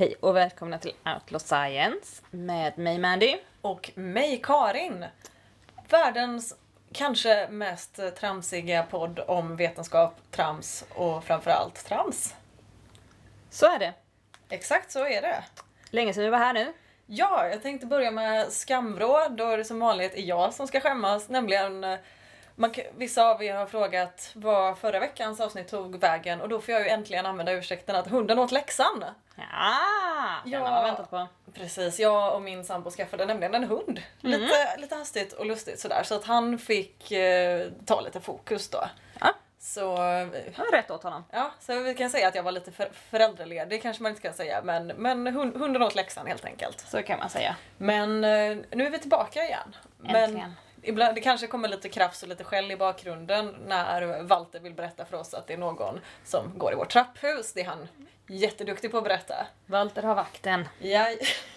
Hej och välkomna till Outlaw Science med mig Mandy. Och mig Karin. Världens kanske mest tramsiga podd om vetenskap, trams och framförallt trams. Så är det. Exakt så är det. Länge sedan vi var här nu. Ja, jag tänkte börja med skamvrå då det som vanligt är jag som ska skämmas. Nämligen, man, vissa av er har frågat vad förra veckans avsnitt tog vägen och då får jag ju äntligen använda ursäkten att hunden åt läxan. Ja, den Ja. har man väntat på. Precis, jag och min sambo skaffade nämligen en hund. Lite, lite hastigt och lustigt sådär så att han fick eh, ta lite fokus då. Ja, Så eh, det var rätt åt honom. Ja, så vi kan säga att jag var lite för, föräldraledig kanske man inte kan säga, men, men hund, hunden åt läxan helt enkelt. Så kan man säga. Men eh, nu är vi tillbaka igen. Men Äntligen. Ibland, det kanske kommer lite krafs och lite skäll i bakgrunden när Walter vill berätta för oss att det är någon som går i vårt trapphus. Det är han jätteduktig på att berätta. Walter har vakten. Ja,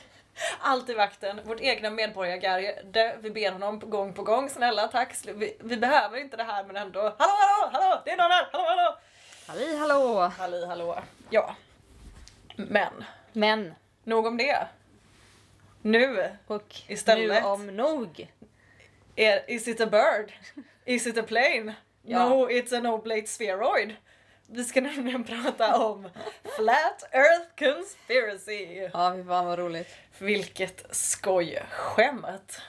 alltid vakten, vårt egna medborgargarde. Vi ber honom på gång på gång, snälla tack, vi, vi behöver inte det här men ändå. Hallå, hallå, hallå, det är någon här, hallå, hallå! Halli hallå! Halli hallå. Ja. Men, Men, nog om det. Nu och Istället. nu om nog. Is it a bird? Is it a plane? Ja. No, it's an oblate spheroid. Vi ska nämligen prata om Flat Earth Conspiracy. Ja, fy fan vad roligt. Vilket skojskämt.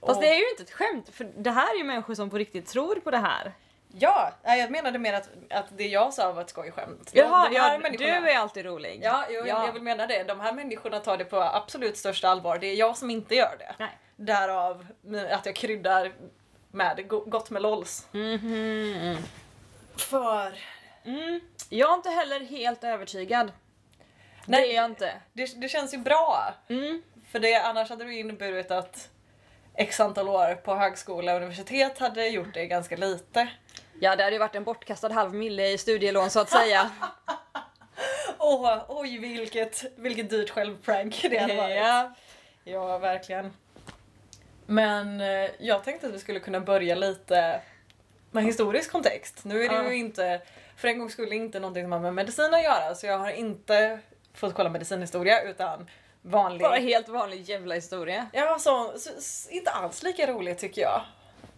Fast Och- det är ju inte ett skämt, för det här är ju människor som på riktigt tror på det här. Ja, jag menade mer att, att det jag sa var ett skojskämt. De- Jaha, de här ja, människorna- du är alltid rolig. Ja, jo, Jag, jag vill mena det. De här människorna tar det på absolut största allvar. Det är jag som inte gör det. Nej. Därav att jag kryddar med go- gott med lols. Mhm. För Mm. Jag är inte heller helt övertygad. Nej. Det är jag inte. det, det känns ju bra. Mm. För det, annars hade det inneburit att x antal år på högskola och universitet hade gjort det ganska lite. Ja, det hade ju varit en bortkastad halv mille i studielån så att säga. Åh, oj vilket, vilket dyrt självprank det hade varit. ja. Ja, verkligen. Men eh, jag tänkte att vi skulle kunna börja lite med historisk kontext. Nu är det Ja. ju inte, för en gång skulle inte någonting som har med medicin att göra så jag har inte fått kolla medicinhistoria utan vanlig... Bara helt vanlig jävla historia. Ja, så, så, s- inte alls lika roligt tycker jag.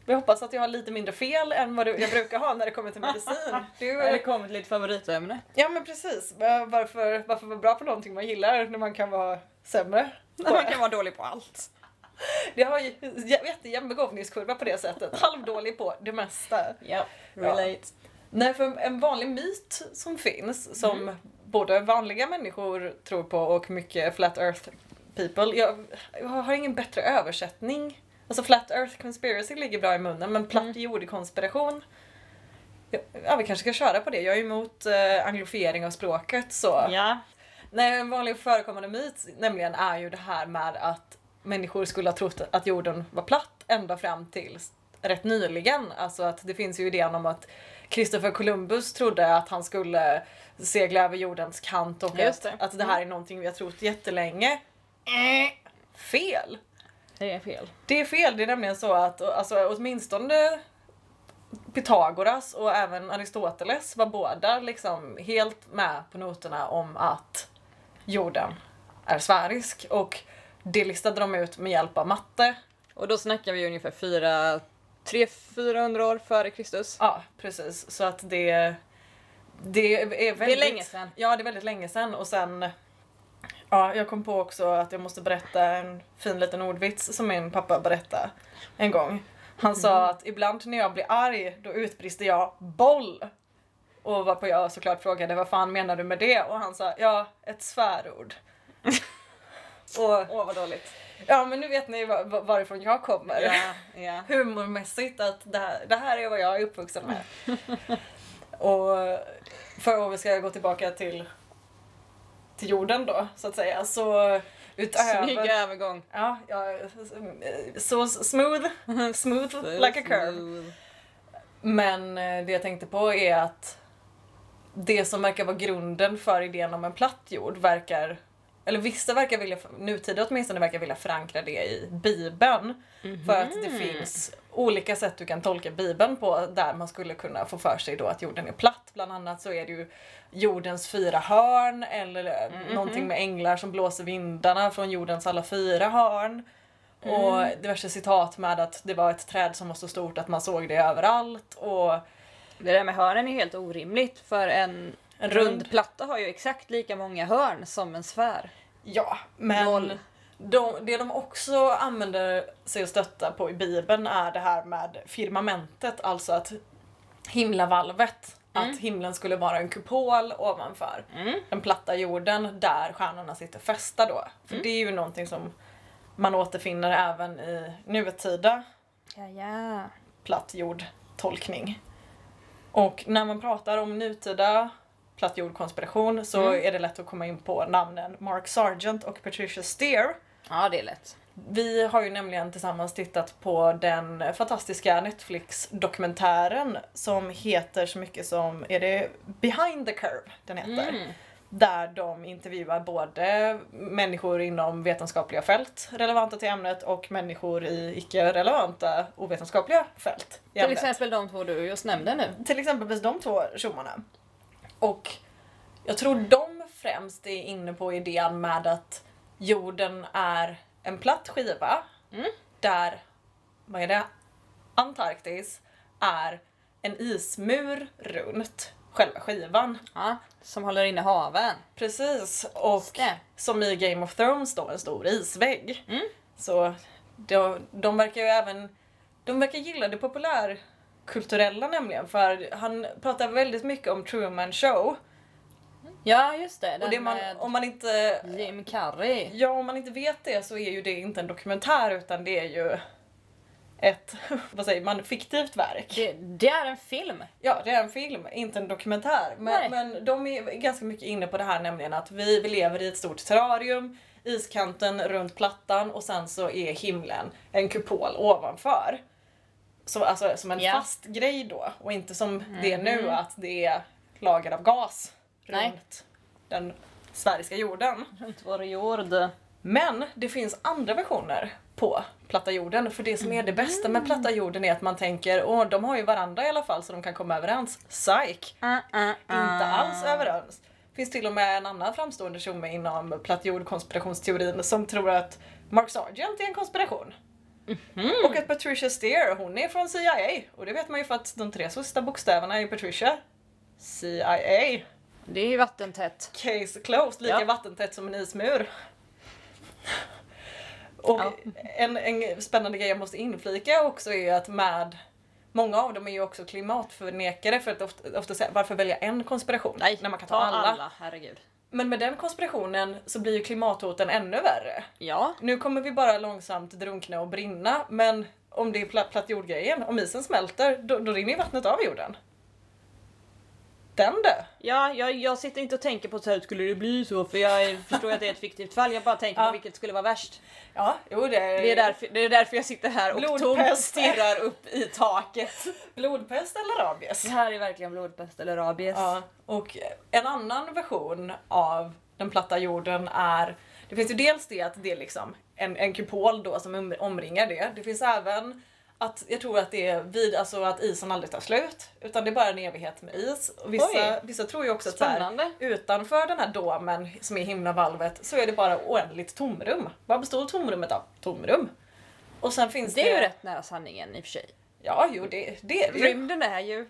Jag hoppas att jag har lite mindre fel än vad du- jag brukar ha när det kommer till medicin. Det har kommit lite favoritämne. ja men precis, Va- varför, varför vara bra på någonting man gillar när man kan vara sämre? på Man kan vara dålig på allt. Det har ju jä- jättejämn begåvningskurva på det sättet. Halvdålig på det mesta. Ja, relate. Nej, för en vanlig myt som finns, som både vanliga människor tror på och mycket flat earth people. Jag, jag har ingen bättre översättning. Alltså flat earth conspiracy ligger bra i munnen, men platt jordkonspiration Ja, vi kanske ska köra på det. Jag är emot eh, anglofiering av språket så. Ja. Nej, en vanlig förekommande myt nämligen är ju det här med att människor skulle ha trott att jorden var platt ända fram till rätt nyligen. Alltså att det finns ju idén om att Christopher Columbus trodde att han skulle segla över jordens kant och att, det. att det här är någonting vi har trott jättelänge. Eh, fel! Det är fel. Det är fel, det är nämligen så att alltså, åtminstone Pythagoras och även Aristoteles var båda liksom helt med på noterna om att jorden är sfärisk och det listade de ut med hjälp av matte. Och då snackar vi ungefär 4 300-400 år före Kristus. Ja, precis. Så att det, det är väldigt... länge sedan. Ja, det är väldigt länge sedan och sen Ja, jag kom på också att jag måste berätta en fin liten ordvits som min pappa berättade en gång. Han sa att ibland när jag blir arg då utbrister jag boll. Och varpå jag såklart frågade vad fan menar du med det? Och han sa ja, ett svärord. Åh vad dåligt. ja, men nu vet ni var, var- varifrån jag kommer. Ja, ja. humormässigt att det här, det här är vad jag är uppvuxen med. och för att vi ska gå tillbaka till, till jorden då, så att säga, så utöver... Snygg övergång. Ja, ja, så smooth, smooth like a curve. Men eh, det jag tänkte på är att det som verkar vara grunden för idén om en platt jord verkar eller vissa verkar vilja, nutida åtminstone verkar vilja förankra det i Bibeln. För att det finns olika sätt du kan tolka Bibeln på där man skulle kunna få för sig då att jorden är platt. Bland annat så är det ju jordens fyra hörn eller någonting med änglar som blåser vindarna från jordens alla fyra hörn. Och diverse citat med att det var ett träd som var så stort att man såg det överallt. Och Det där med hörnen är helt orimligt för en, En rund rund- platta har ju exakt lika många hörn som en sfär. Ja, men Noll. de, det de också använder sig och stötta på i Bibeln är det här med firmamentet, alltså att himlavalvet. Att himlen skulle vara en kupol ovanför den platta jorden där stjärnorna sitter fästa då. För det är ju någonting som man återfinner även i nutida Ja, ja. platt jordtolkning. Och när man pratar om nutida platt jordkonspiration så är det lätt att komma in på namnen Mark Sargent och Patricia Steer. Ja, det är lätt. Vi har ju nämligen tillsammans tittat på den fantastiska Netflix-dokumentären som heter så mycket som, är det Behind the Curve den heter? Mm. Där de intervjuar både människor inom vetenskapliga fält relevanta till ämnet och människor i icke-relevanta ovetenskapliga fält. Till ämnet. exempel de två du just nämnde nu. Till exempel de två tjommarna. Och jag tror de främst är inne på idén med att jorden är en platt skiva där, vad är det, Antarktis är en ismur runt själva skivan. Ja, som håller inne haven. Precis, och som i Game of Thrones då en stor isvägg. Mm. Så de, de verkar ju även, de verkar gilla det populärkulturella nämligen för han pratar väldigt mycket om Truman Show. Ja, just det. Den och det man, med om man inte Jim Carrey. Ja, om man inte vet det så är ju det inte en dokumentär utan det är ju ett, vad säger man, fiktivt verk. Det, det är en film. Ja, det är en film, inte en dokumentär. Nej. Men, men de är ganska mycket inne på det här nämligen att vi, vi lever i ett stort terrarium, iskanten runt plattan och sen så är himlen en kupol ovanför. Så, alltså som en Ja. fast grej då och inte som det är nu att det är lager av gas Nej. runt den sfäriska jorden. Runt vår jord. Men det finns andra versioner på platta jorden. För det som är det bästa med platta jorden är att man tänker åh de har ju varandra i alla fall så de kan komma överens. Psych! Inte alls överens. finns till och med en annan framstående tjomme inom platt jord-konspirationsteorin som tror att Mark Sargent är en konspiration. Och att Patricia Steer, hon är från CIA. Och det vet man ju för att de tre sista bokstäverna är Patricia. CIA. Det är ju vattentätt. Case closed, lika Ja. vattentätt som en ismur. Och Ja. en, en spännande grej jag måste inflika också är att med Många av dem är ju också klimatförnekare för att ofta, ofta säga varför välja en konspiration Nej, när man kan ta, alla. herregud. Men med den konspirationen så blir ju klimathoten ännu värre. Ja, Nu kommer vi bara långsamt drunkna och brinna men om det är platt, platt jordgrejen, om isen smälter då, då rinner ju vattnet av jorden. Du! ja jag, jag sitter inte och tänker på så här, skulle det bli så? För jag förstår att det är ett fiktivt fall. Jag bara tänker Ja. på vilket skulle vara värst. Ja, jo det Det är därför, det är därför jag sitter här och tomt stirrar upp i taket. Blodpest eller rabies? Det här är verkligen blodpest eller rabies. Ja, och en annan version av den platta jorden är det finns ju dels det att det är liksom en, en kupol då som om- omringar det. Det finns även att jag tror att det är vid, alltså att isen aldrig tar slut. Utan det är bara en evighet med is. Och vissa, Oj. vissa tror ju också att så här, utanför den här domen som är himlavalvet så är det bara oändligt tomrum. Vad består tomrummet av? Tomrum. Och sen finns det... Det är ju rätt nära sanningen i och för sig. Ja, jo det, det är det ju. Rymden är ju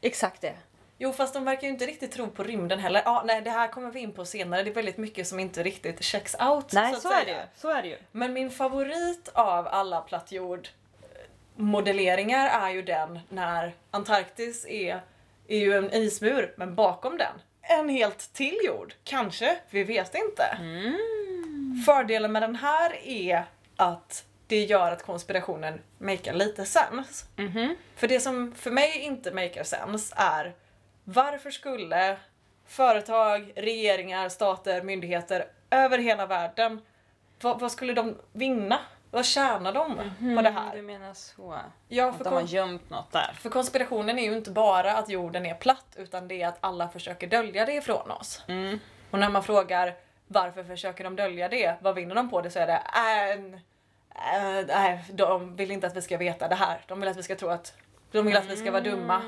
exakt det. Jo fast de verkar ju inte riktigt tro på rymden heller. Ja, nej det här kommer vi in på senare. Det är väldigt mycket som inte riktigt checks out. Nej, att så, är det ju. Så är det ju. Men min favorit av alla plattjord modelleringar är ju den när Antarktis är, är ju en ismur, men bakom den en helt till jord. Kanske, vi vet inte. Mm. Fördelen med den här är att det gör att konspirationen makar lite sens. Mhm. För det som för mig inte makar sense är varför skulle företag, regeringar, stater, myndigheter över hela världen, vad, vad skulle de vinna? Vad tjänar de på det Du här? menar så? Ja, Att för, de har gömt något där. för konspirationen är ju inte bara att jorden är platt utan det är att alla försöker dölja det ifrån oss. Mm. Och när man frågar Varför försöker de dölja det? Vad vinner de på det? Så är det en, äh, nej, de vill inte att vi ska veta det här. De vill att vi ska tro att de vill att vi ska vara dumma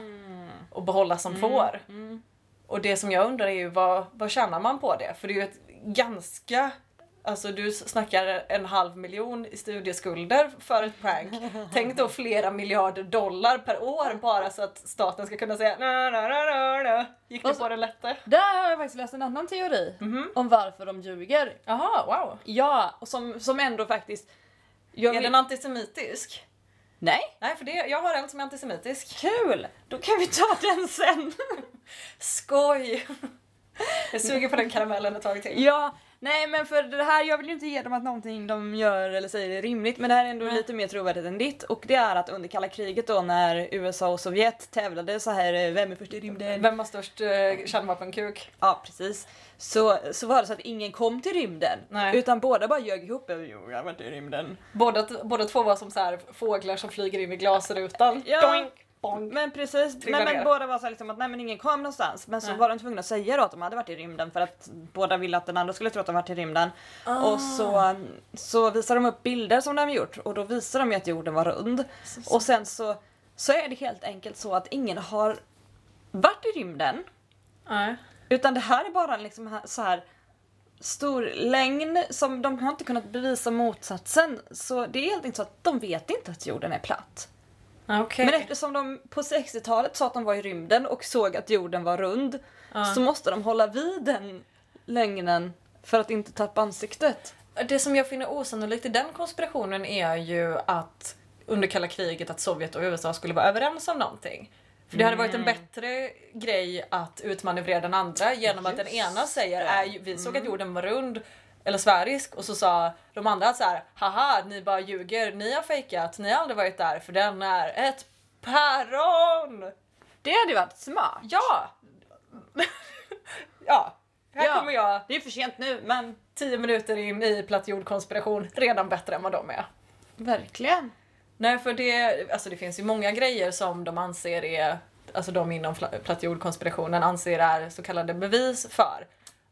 och behålla som får. Mm. Och det som jag undrar är ju vad, vad tjänar man på det? För det är ju ett ganska Alltså du snackar en halv miljon i studieskulder för ett prank. Tänk då flera miljarder dollar per år bara så att staten ska kunna säga na, na, na, na, na. Gick du på det lätte? Där har jag faktiskt läst en annan teori Mhm. om varför de ljuger. Jaha, wow. Ja, och som, som ändå faktiskt... Är vill- den antisemitisk? Nej, Nej, för det, jag har en som är antisemitisk. kul! Då kan vi ta den sen. Skoj! Jag suger på den karamellen ett tag till. ja, nej men för det här, jag vill ju inte ge dem att någonting de gör eller säger är rimligt, men det här är ändå Nej. lite mer trovärdigt än ditt. Och det är att under kalla kriget då när USA och Sovjet tävlade så här, eh, vem är först i rymden? Vem har störst eh, kärnvapenkuk? Ja, precis. Så, så var det så att ingen kom till rymden. Nej. Utan båda bara ljög ihop. Jo, jag har varit i rymden. Båda, båda två var som så här fåglar som flyger in i glasrutan. Ja. Doink, bonk. Men precis, Trillar men, men båda var så liksom att nej men ingen kom någonstans. Men så Nej. var de tvungna att säga då att de hade varit i rymden för att båda ville att den andra skulle tro att de varit i rymden. Ah. Och så, så visar de upp bilder som de har gjort och då visar de ju att jorden var rund. Och sen så, så är det helt enkelt så att ingen har varit i rymden. Nej. Utan det här är bara en liksom så här stor lögn som de har inte kunnat bevisa motsatsen. Så det är helt enkelt så att de vet inte att jorden är platt. Ah, Okej. Men eftersom de på 60-talet sa att de var i rymden och såg att jorden var rund Ja. så måste de hålla vid den lögnen för att inte tappa ansiktet. Det som jag finner osannolikt i den konspirationen är ju att under kalla kriget att Sovjet och USA skulle vara överens om någonting. För det hade varit en bättre grej att utmanövrera den andra genom att den Just ena säger ju, vi såg att jorden var rund eller sfärisk och så sa de andra att så här, haha ni bara ljuger, ni har fejkat, ni har aldrig varit där för den är ett päron! Det hade ju varit smart. Ja! ja, här Ja. kommer jag Det är för sent nu men tio minuter in i platt jordkonspiration redan bättre än vad de är. verkligen. Nej för det, alltså det finns ju många grejer som de anser är, alltså de inom platt jordkonspirationen anser är så kallade bevis för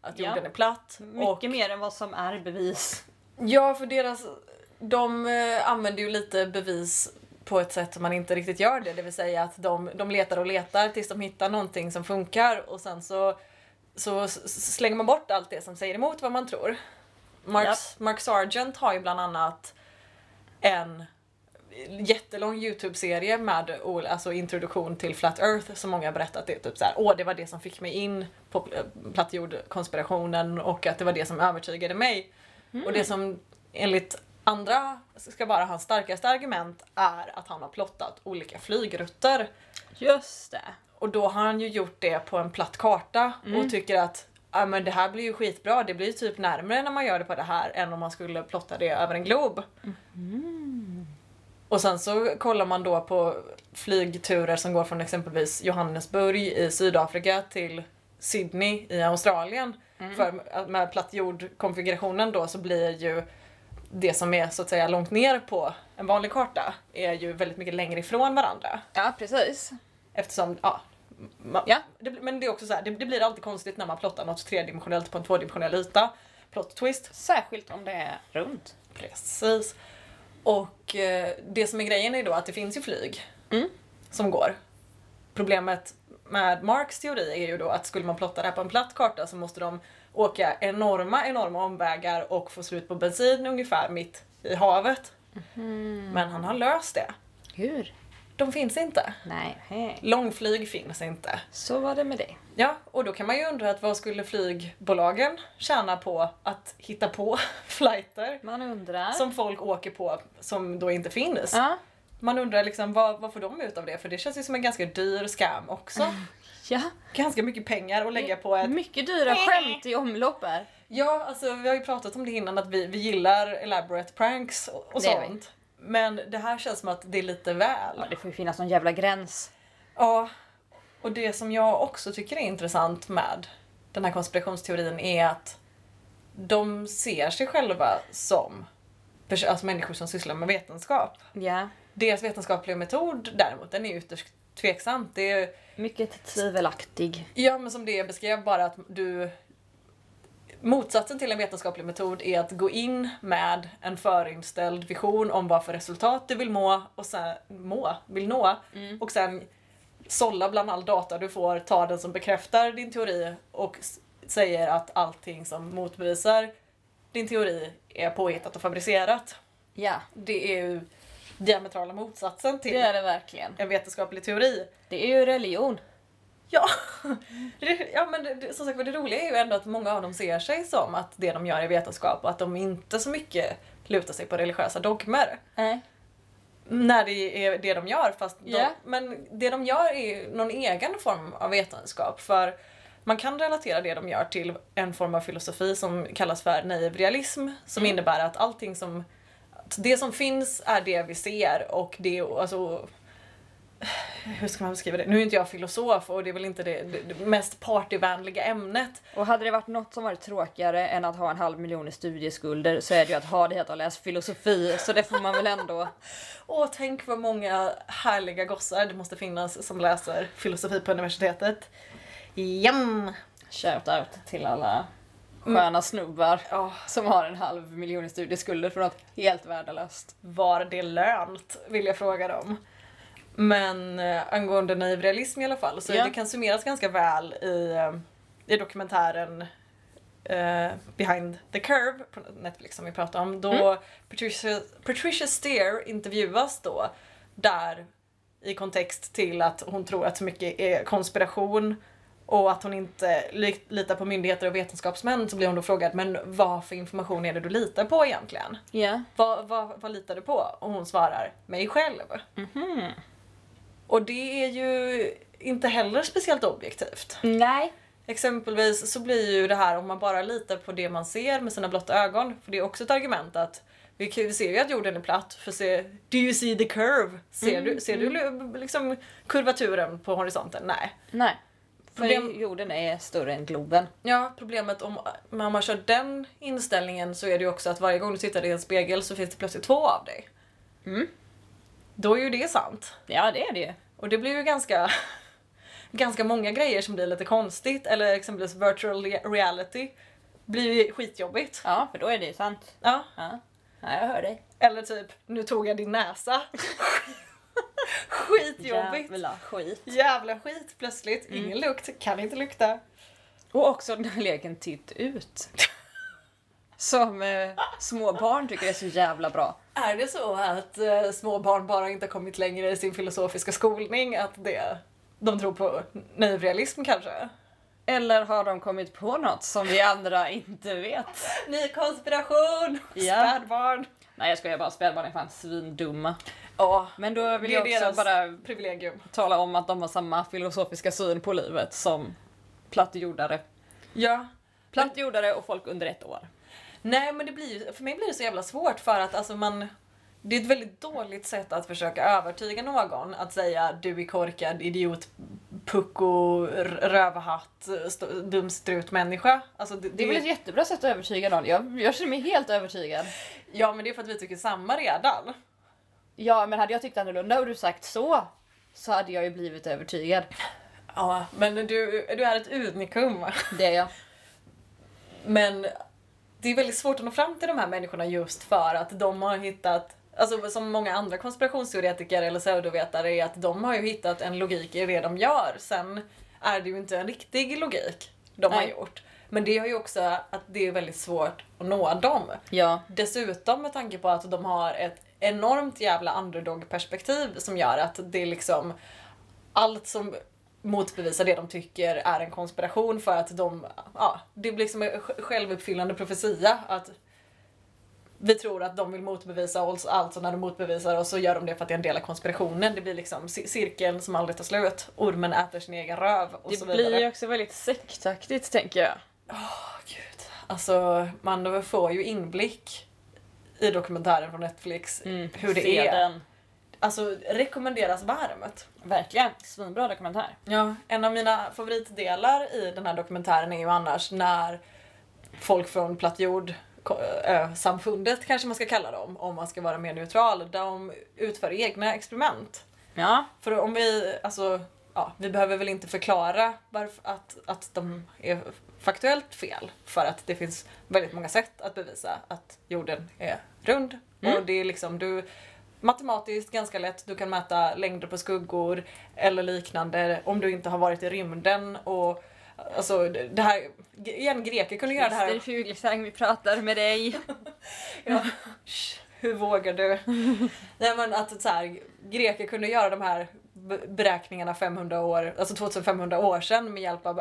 att Ja. jorden är platt. Mycket Och, mer än vad som är bevis. ja för deras, de eh, använder ju lite bevis på ett sätt som man inte riktigt gör det, det vill säga att de, de letar och letar tills de hittar någonting som funkar och sen så, så slänger man bort allt det som säger emot vad man tror. Mark, Mark Sargent har ju bland annat en jättelång Youtube-serie med alltså introduktion till Flat Earth som många har berättat det är typ så här, åh det var det som fick mig in på pl- plattjordkonspirationen och att det var det som övertygade mig. Och det som enligt andra ska vara hans starkaste argument är att han har plottat olika flygrutter. Just det. Och då har han ju gjort det på en platt karta Mm. och tycker att ja, men det här blir ju skitbra, det blir ju typ närmare när man gör det på det här än om man skulle plotta det över en glob. Mm. Och sen så kollar man då på flygturer som går från exempelvis Johannesburg i Sydafrika till Sydney i Australien. Mm. För med platt jordkonfigurationen då så blir ju det som är så att säga långt ner på en vanlig karta är ju väldigt mycket längre ifrån varandra. Ja, precis. Eftersom, ja. ma- Ja. Det, men det är också så här, det, det blir alltid konstigt när man plottar något tredimensionellt på en tvådimensionell yta. Plot twist. Särskilt om det är runt. Precis. Och eh, det som är grejen är då att det finns ju flyg Mm. som går. Problemet med Marks teori är ju då att skulle man plotta det här på en platt karta så måste de åka enorma, enorma omvägar och få slut på bensin ungefär mitt i havet. Men han har löst det. Hur? De finns inte. Nej. Hej. Långflyg finns inte. Så var det med det. Ja, och då kan man ju undra att vad skulle flygbolagen tjäna på att hitta på flighter Man undrar. som folk åker på som då inte finns. Ja. Man undrar liksom vad, vad får de ut av det? För det känns ju som en ganska dyr scam också. Ja. Ganska mycket pengar att lägga på ett... Mycket dyra skämt i omlopp här. Ja, alltså vi har ju pratat om det innan att vi, vi gillar elaborate pranks och, och sånt. Men det här känns som att det är lite väl. Ja, det får ju finnas någon jävla gräns. Ja, och det som jag också tycker är intressant med den här konspirationsteorin är att de ser sig själva som alltså människor som sysslar med vetenskap. Ja. Deras vetenskapliga metod däremot, den är ytterst tveksam. Det är, Mycket tvivelaktig. ja men som det beskrev bara att du Motsatsen till en vetenskaplig metod är att gå in med en förinställd vision om vad för resultat du vill må och sen, må, vill nå och sen sålla bland all data du får, ta den som bekräftar din teori och säger att allting som motbevisar din teori är påhittat och fabricerat. Ja, Det är ju diametrala motsatsen till det är det verkligen. en vetenskaplig teori. Det är ju religion. Ja, det, ja men det, det, som sagt det roliga är ju ändå att många av dem ser sig som att det de gör är vetenskap och att de inte så mycket lutar sig på religiösa dogmer. Nej. När det är det de gör, fast de, Ja. men det de gör är ju någon egen form av vetenskap. För man kan relatera det de gör till en form av filosofi som kallas för naiv realism, som innebär att allting som det som finns är det vi ser och det alltså hur ska man beskriva det? Nu är inte jag filosof och det är väl inte det, det, mest partyvänliga ämnet. Och hade det varit något som varit tråkigare än att ha en halv miljon i studieskulder så är det ju att ha det att läsa filosofi. Så det får man väl ändå... Åh, tänk vad många härliga gossar det måste finnas som läser filosofi på universitetet. Jam! Shout out till alla sköna snubbar Ja, som har en halv miljon i studieskulder för något helt värdelöst. var det lönt? Vill jag fråga dem. Men eh, angående naiv realism i alla fall, så Ja. det kan summeras ganska väl i, eh, i dokumentären eh, Behind the Curve på Netflix som vi pratade om. Då Patricia, Patricia Steer intervjuas då där i kontext till att hon tror att så mycket är konspiration och att hon inte li- litar på myndigheter och vetenskapsmän så blir hon då frågad men vad för information är det du litar på egentligen? Ja. Vad, vad, vad litar du på? Och hon svarar, mig själv. Mhm. Och det är ju inte heller speciellt objektivt. Nej. Exempelvis så blir ju det här om man bara litar på det man ser med sina blotta ögon, för det är också ett argument att vi ser ju att jorden är platt, för se, do you see the curve? Ser du, ser du liksom kurvaturen på horisonten? Nej. Nej. För Problem- jorden är större än globen. Ja, problemet om om man kör den inställningen så är det ju också att varje gång du tittar i en spegel så finns det plötsligt två av dig. Mm. Då är ju det sant. Ja det är det ju. Och det blir ju ganska, ganska många grejer som blir lite konstigt. Eller exempelvis virtual re- reality blir ju skitjobbigt. Ja för då är det ju sant. Ja. Ja, ja jag hör dig. Eller typ, nu tog jag din näsa. Skitjobbigt. Jävla skit. Jävla skit plötsligt. Ingen lukt, kan inte lukta. Och också den här leken Titt ut. Som eh, små barn tycker är så jävla bra. Är det så att eh, små barn bara inte har kommit längre i sin filosofiska skolning? Att det, de tror på naiv realism kanske? Eller har de kommit på något som vi andra inte vet? Ny konspiration! Ja. Spädbarn! Nej jag skojar bara, spädbarn är fan svindumma. Ja, Men då vill det jag är också deras bara privilegium. tala om att de har samma filosofiska syn på livet som plattjordare. Ja. Plattjordare och folk under ett år. Nej men det blir för mig blir det så jävla svårt för att alltså man det är ett väldigt dåligt sätt att försöka övertyga någon att säga du är korkad, idiot, pucko, rövhatt, st- dum strutmänniska. Alltså det, Det är väl ett jättebra sätt att övertyga någon. Jag, jag känner mig helt övertygad. Ja men det är för att vi tycker samma redan. Ja, men hade jag tyckt annorlunda och du sagt så, så hade jag ju blivit övertygad. Ja men du, du är ett unikum. Det är jag. Men det är väldigt svårt att nå fram till de här människorna just för att de har hittat Alltså som många andra konspirationsteoretiker eller pseudovetare är att de har ju hittat en logik i det de gör. Sen är det ju inte en riktig logik de har Nej. gjort. Men det gör ju också att det är väldigt svårt att nå dem. Ja. Dessutom med tanke på att de har ett enormt jävla underdog-perspektiv som gör att det är liksom allt som motbevisar det de tycker är en konspiration för att de, ja, det blir liksom en sj- självuppfyllande profetia att vi tror att de vill motbevisa oss, alltså när de motbevisar oss så gör de det för att det är en del av konspirationen. Det blir liksom ci- cirkeln som aldrig tar slut. Ormen äter sin egen röv och Det så vidare. blir ju också väldigt sektaktigt tänker jag. Åh gud. Alltså man får ju inblick i dokumentären från Netflix hur det är. Den. Alltså rekommenderas varmt. Verkligen. Svinbra dokumentär. Ja, en av mina favoritdelar i den här dokumentären är ju annars när folk från plattjord ö, samfundet kanske man ska kalla dem, om man ska vara mer neutral, de utför egna experiment. Ja. För om vi, alltså ja, vi behöver väl inte förklara varför att, att de är faktuellt fel för att det finns väldigt många sätt att bevisa att jorden är rund. Mm. Och det är liksom du matematiskt ganska lätt, du kan mäta längder på skuggor eller liknande om du inte har varit i rymden och Alltså det här, igen greker kunde göra det här. Christer Fuglesang, vi pratar med dig. Ja. Hur vågar du? Nej men att så här, greker kunde göra de här be- beräkningarna 500 år, alltså 2500 år sedan med hjälp av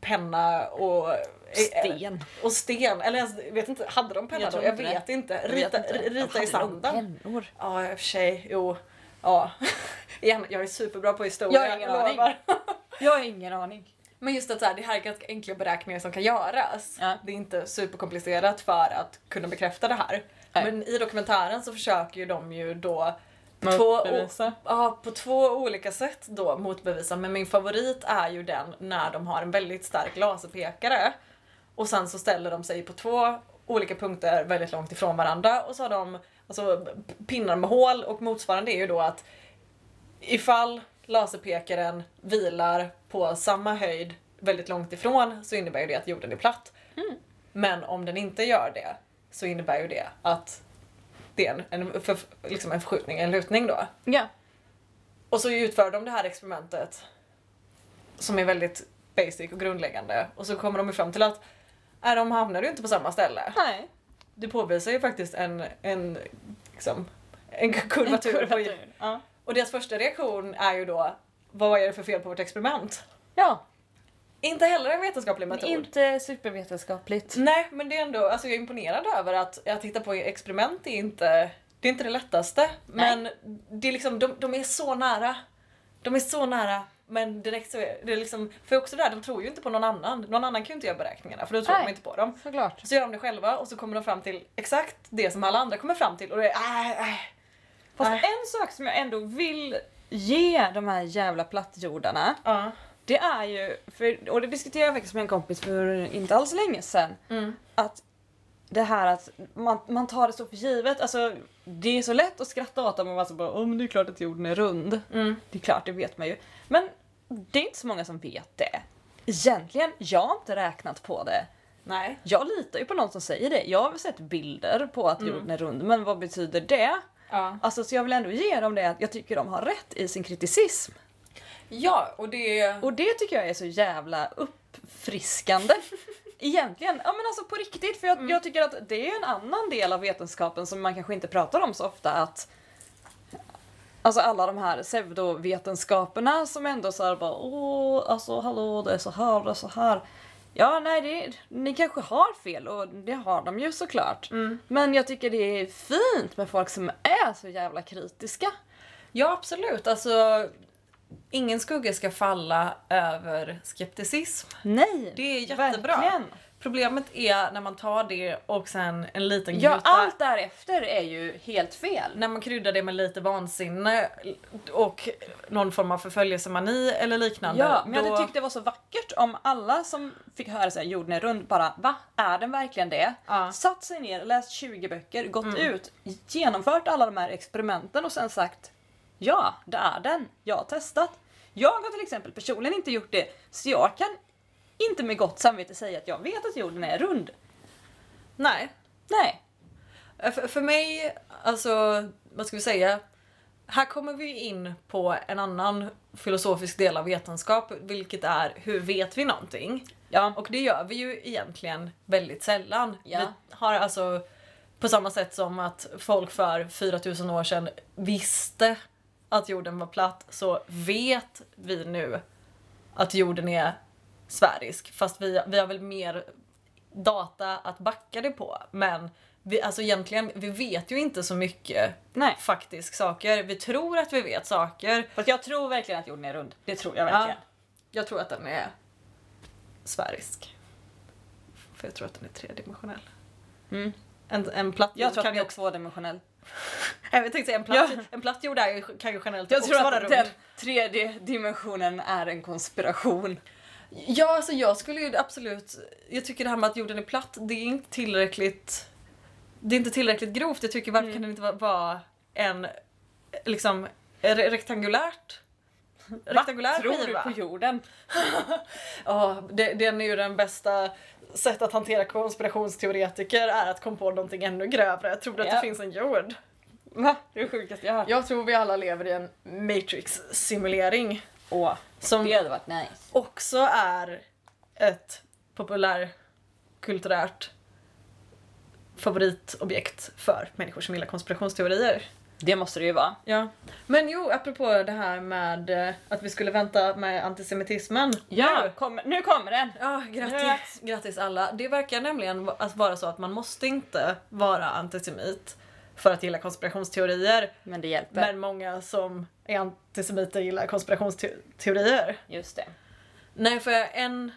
penna och Sten. och sten. Eller jag vet inte, hade de penna Jag då? Jag inte det. vet inte. Rita, vet inte. rita i sanden. pennor? Ja i och för sig, jo. Ja. Igen, jag är superbra på historia. Jag har ingen aning. Jag har ingen aning. Men just att så här, det här är ganska enkla beräkningar som kan göras. Ja. Det är inte superkomplicerat för att kunna bekräfta det här. Nej. Men i dokumentären så försöker ju de ju då på Motbevisa. två, ja, på två olika sätt då motbevisa. Men min favorit är ju den när de har en väldigt stark laserpekare och sen så ställer de sig på två olika punkter väldigt långt ifrån varandra och så har de alltså, pinnar med hål och motsvarande är ju då att ifall laserpekaren vilar på samma höjd väldigt långt ifrån så innebär ju det att jorden är platt. Men om den inte gör det så innebär ju det att det är en, en, för, liksom en förskjutning, en lutning då. Ja. Och så utför de det här experimentet som är väldigt basic och grundläggande och så kommer de ju fram till att nej, de hamnar ju inte på samma ställe. Nej. Det påvisar ju faktiskt en, en, liksom, en kurvatur. på- Ja. Och deras första reaktion är ju då, vad är det för fel på vårt experiment? ja. Inte heller en vetenskaplig metod. inte supervetenskapligt. Nej, men det är ändå, alltså jag är imponerad över att, att hitta på experiment är inte det är inte det lättaste. Men det är liksom, de, de är så nära. De är så nära. Men direkt så är det liksom, för också där, de tror ju inte på någon annan. Någon annan kan ju inte göra beräkningarna för då tror Nej. de inte på dem. Såklart. Så gör de det själva och så kommer de fram till exakt det som alla andra kommer fram till och det är äh, äh. Fast Nej. en sak som jag ändå vill ge de här jävla plattjordarna, Ja. det är ju, för, och det diskuterade jag faktiskt med en kompis för inte alls länge sedan, Mm. att det här att man, man tar det så för givet, alltså det är så lätt att skratta åt dem och vara så bara oh, men det är klart att jorden är rund. Mm. Det är klart, det vet man ju. Men det är inte så många som vet det. Egentligen, jag har inte räknat på det. Nej. Jag litar ju på någon som säger det. Jag har sett bilder på att jorden är rund, men vad betyder det? Ja. Alltså så jag vill ändå ge dem det att jag tycker de har rätt i sin kriticism. ja, och det... Och det tycker jag är så jävla uppfriskande. Egentligen, ja men alltså på riktigt, för jag, jag tycker att det är en annan del av vetenskapen som man kanske inte pratar om så ofta att Alltså alla de här pseudovetenskaperna som ändå såhär bara åh, alltså hallå det är så här, det är så här. Ja, nej, det, ni kanske har fel och det har de ju såklart. Men jag tycker det är fint med folk som är så jävla kritiska. Ja, absolut. Alltså, ingen skugga ska falla över skepticism. Nej, Det är jättebra. verkligen. Problemet är när man tar det och sen en liten Ja, gluta. allt därefter är ju helt fel. När man kryddar det med lite vansinne och någon form av förföljelsemani eller liknande. Ja, men jag då... hade tyckt det var så vackert om alla som fick höra att jorden är rund bara va? Är den verkligen det? Ja. Satt sig ner, läst 20 böcker, gått Mm. ut, genomfört alla de här experimenten och sen sagt ja, det är den. Jag har testat. Jag har till exempel personligen inte gjort det, så jag kan inte med gott samvete säga att jag vet att jorden är rund. Nej. Nej. För, för mig, alltså, vad ska vi säga? Här kommer vi in på en annan filosofisk del av vetenskap, vilket är hur vet vi någonting? Ja. Och det gör vi ju egentligen väldigt sällan. Ja. Vi har alltså, på samma sätt som att folk för 4000 år sedan visste att jorden var platt, så vet vi nu att jorden är sfärisk. Fast vi, vi har väl mer data att backa det på. Men vi, alltså egentligen, vi vet ju inte så mycket Nej. faktisk saker. Vi tror att vi vet saker. Fast jag tror verkligen att jorden är rund. Det tror jag verkligen. Jag tror att den är sfärisk. För jag tror att den är tredimensionell. Mm. En, en platt Jag tror att kan den ju är tvådimensionell. Jag tänkte säga en platt, Ja. en platt jord är kan ju generellt Jag också tror vara att rund. den tredje dimensionen är en konspiration. Ja, alltså jag skulle ju absolut... Jag tycker det här med att jorden är platt, det är inte tillräckligt... Det är inte tillräckligt grovt. Jag tycker varför Mm. kan den inte vara- en... Liksom re- rektangulärt? rektangulär Tror skiva. du på jorden? Ja, det, den är ju den bästa sätt att hantera konspirationsteoretiker är att komma på någonting ännu grövre. Tror du att det finns en jord? Va? Det är det sjukaste jag hört. Jag tror vi alla lever i en Matrix-simulering. Åh, Som det hade varit nice. också är ett populärkulturärt favoritobjekt för människor som gillar konspirationsteorier. Det måste det ju vara. Ja. Men jo, apropå det här med eh, att vi skulle vänta med antisemitismen. Ja, Nu. kom, nu kommer den! Ja, grattis, grattis alla. Det verkar nämligen va- att vara så att man måste inte vara antisemit för att gilla konspirationsteorier. Men det hjälper. Men många som är antisemiter gillar konspirationsteorier. Just det. Nej, för en,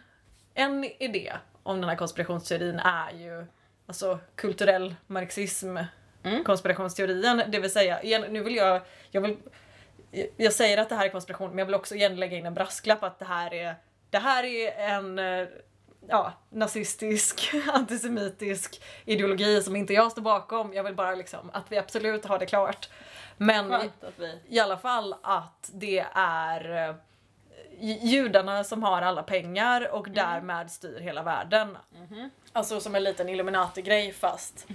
en idé om den här konspirationsteorin är ju alltså kulturell marxism. Mm. Konspirationsteorin, det vill säga, igen, nu vill jag, jag vill, jag säger att det här är konspiration men jag vill också igen lägga in en brasklapp att det här är, det här är en eh, ja, nazistisk, antisemitisk ideologi som inte jag står bakom. Jag vill bara liksom att vi absolut har det klart. Men att vi... i alla fall att det är eh, judarna som har alla pengar och därmed styr hela världen. Alltså som en liten Illuminati-grej fast.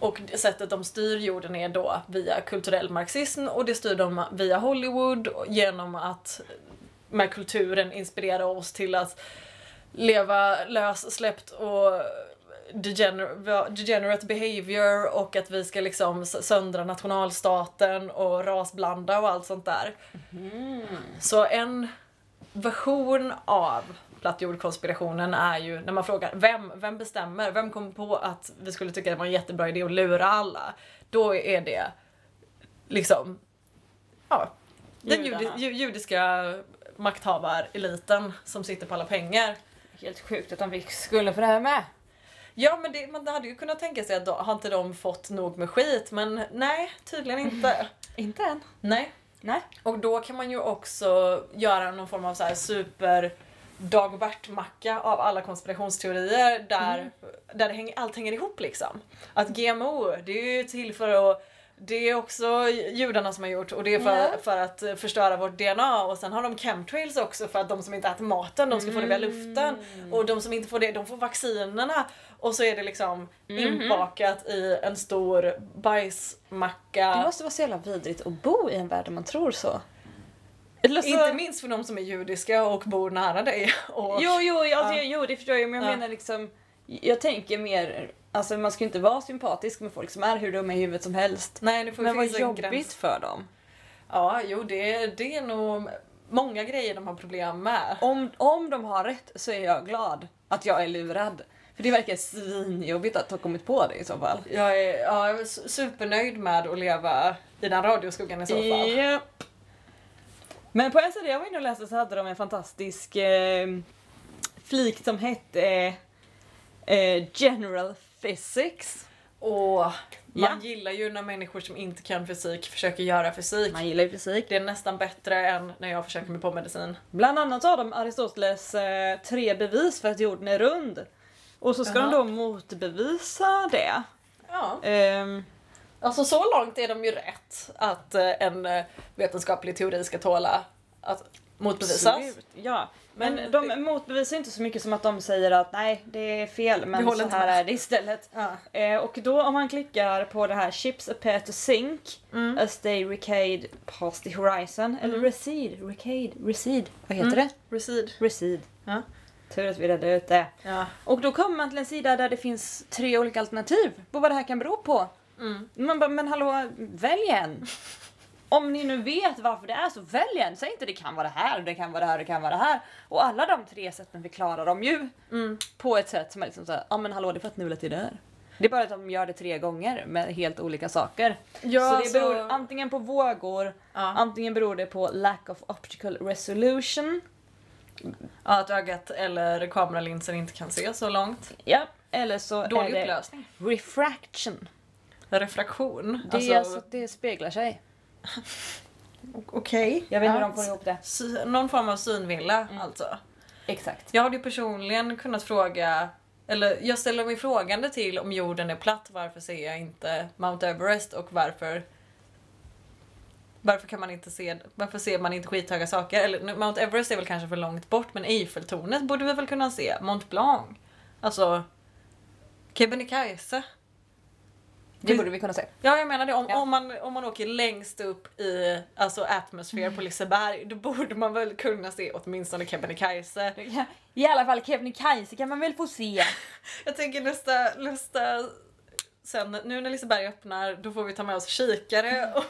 Och sättet de styr jorden är då via kulturell marxism och det styr de via Hollywood genom att med kulturen inspirera oss till att leva lössläppt och degener- degenerate behavior och att vi ska liksom söndra nationalstaten och rasblanda och allt sånt där. Så en version av plattjordkonspirationen är ju när man frågar vem, vem bestämmer? Vem kom på att vi skulle tycka det var en jättebra idé att lura alla? Då är det liksom ja, den judi, ju, judiska makthavareliten som sitter på alla pengar. Helt sjukt att de fick skulden för det här med. Ja men det, man hade ju kunnat tänka sig att då, har inte de fått nog med skit men nej tydligen inte. Inte än. nej. Nej. Och då kan man ju också göra någon form av så här super Dagobert-macka av alla konspirationsteorier där, där det hänger, allt hänger ihop liksom. Att GMO, det är ju till för att det är också judarna som har gjort och det är för, Ja. för att förstöra vårt DNA och sen har de chemtrails också för att de som inte äter maten de ska få det via luften och de som inte får det de får vaccinerna och så är det liksom inbakat i en stor bajsmacka. Det måste vara så jävla vidrigt att bo i en värld där man tror så. Eller så... Inte minst för de som är judiska och bor nära dig. Och, Jo, jo, alltså, Ja. jo, det förstår jag men jag Ja. menar liksom Jag tänker mer, alltså man ska ju inte vara sympatisk med folk som är hur dumma i huvudet som helst. Nej, det får Men vad jobbigt gräns. för dem. Ja, jo det, det är nog många grejer de har problem med. Om, om de har rätt så är jag glad att jag är lurad. För det verkar svinjobbigt att ha kommit på det i så fall. Jag är, ja, jag är su- supernöjd med att leva i den radioskuggan i så fall. Japp. Men på sida jag var inne och läste så hade de en fantastisk eh, flik som hette eh, General Physics. Och man Ja. gillar ju när människor som inte kan fysik försöker göra fysik. Man gillar ju fysik. Det är nästan bättre än när jag försöker mig på medicin. Bland annat har de Aristoteles eh, tre bevis för att jorden är rund. Och så ska Jaha. de då motbevisa det. Ja. Ehm, Alltså så långt är de ju rätt att eh, en eh, vetenskaplig teori ska tåla att motbevisas. absolut, Ja, men Men- de motbevisar inte så mycket som att de säger att nej, det är fel, men så här med. är det istället. Ja. Eh, och då om man klickar på det här chips appear to sink Mm. as they recade past the horizon, eller recede, recade, recede, vad heter det? Recede. Recede. Ja. Tur att vi redde ut det. Ja. Och då kommer man till en sida där det finns tre olika alternativ på vad det här kan bero på. Mm. Man bara, men hallå, välj en! Om ni nu vet varför det är så, välj en! Säg inte det kan vara det här, det kan vara det här, det kan vara det här. Och alla de tre sätten förklarar de ju Mm. på ett sätt som är liksom såhär, ja men hallå det är för att nulet är där. Det är bara att de gör det tre gånger med helt olika saker. Ja, så det alltså- beror antingen på vågor, Ja. antingen beror det på lack of optical resolution, ja, att ögat eller kameralinsen inte kan se så långt. ja, eller så Dålig är det upplösning. refraction. Refraktion. Det är alltså att det speglar sig. Okej. Jag vet inte hur de får ihop det. Sy- Någon form av synvilla alltså. Exakt. Jag hade ju personligen kunnat fråga, eller jag ställer mig frågande till om jorden är platt, varför ser jag inte Mount Everest och varför Varför kan man inte se, varför ser man inte skithöga saker? Eller nu, Mount Everest är väl kanske för långt bort men Eiffeltornet borde vi väl kunna se? Mont Blanc? Alltså Kebnekaise? Det borde vi kunna se. Ja jag menar det, om, Ja. om, man, om man åker längst upp i alltså atmosfär på Liseberg då borde man väl kunna se åtminstone Kebnekaise. I alla fall Kebnekaise kan man väl få se. Jag tänker nästa, nästa sen nu när Liseberg öppnar då får vi ta med oss kikare och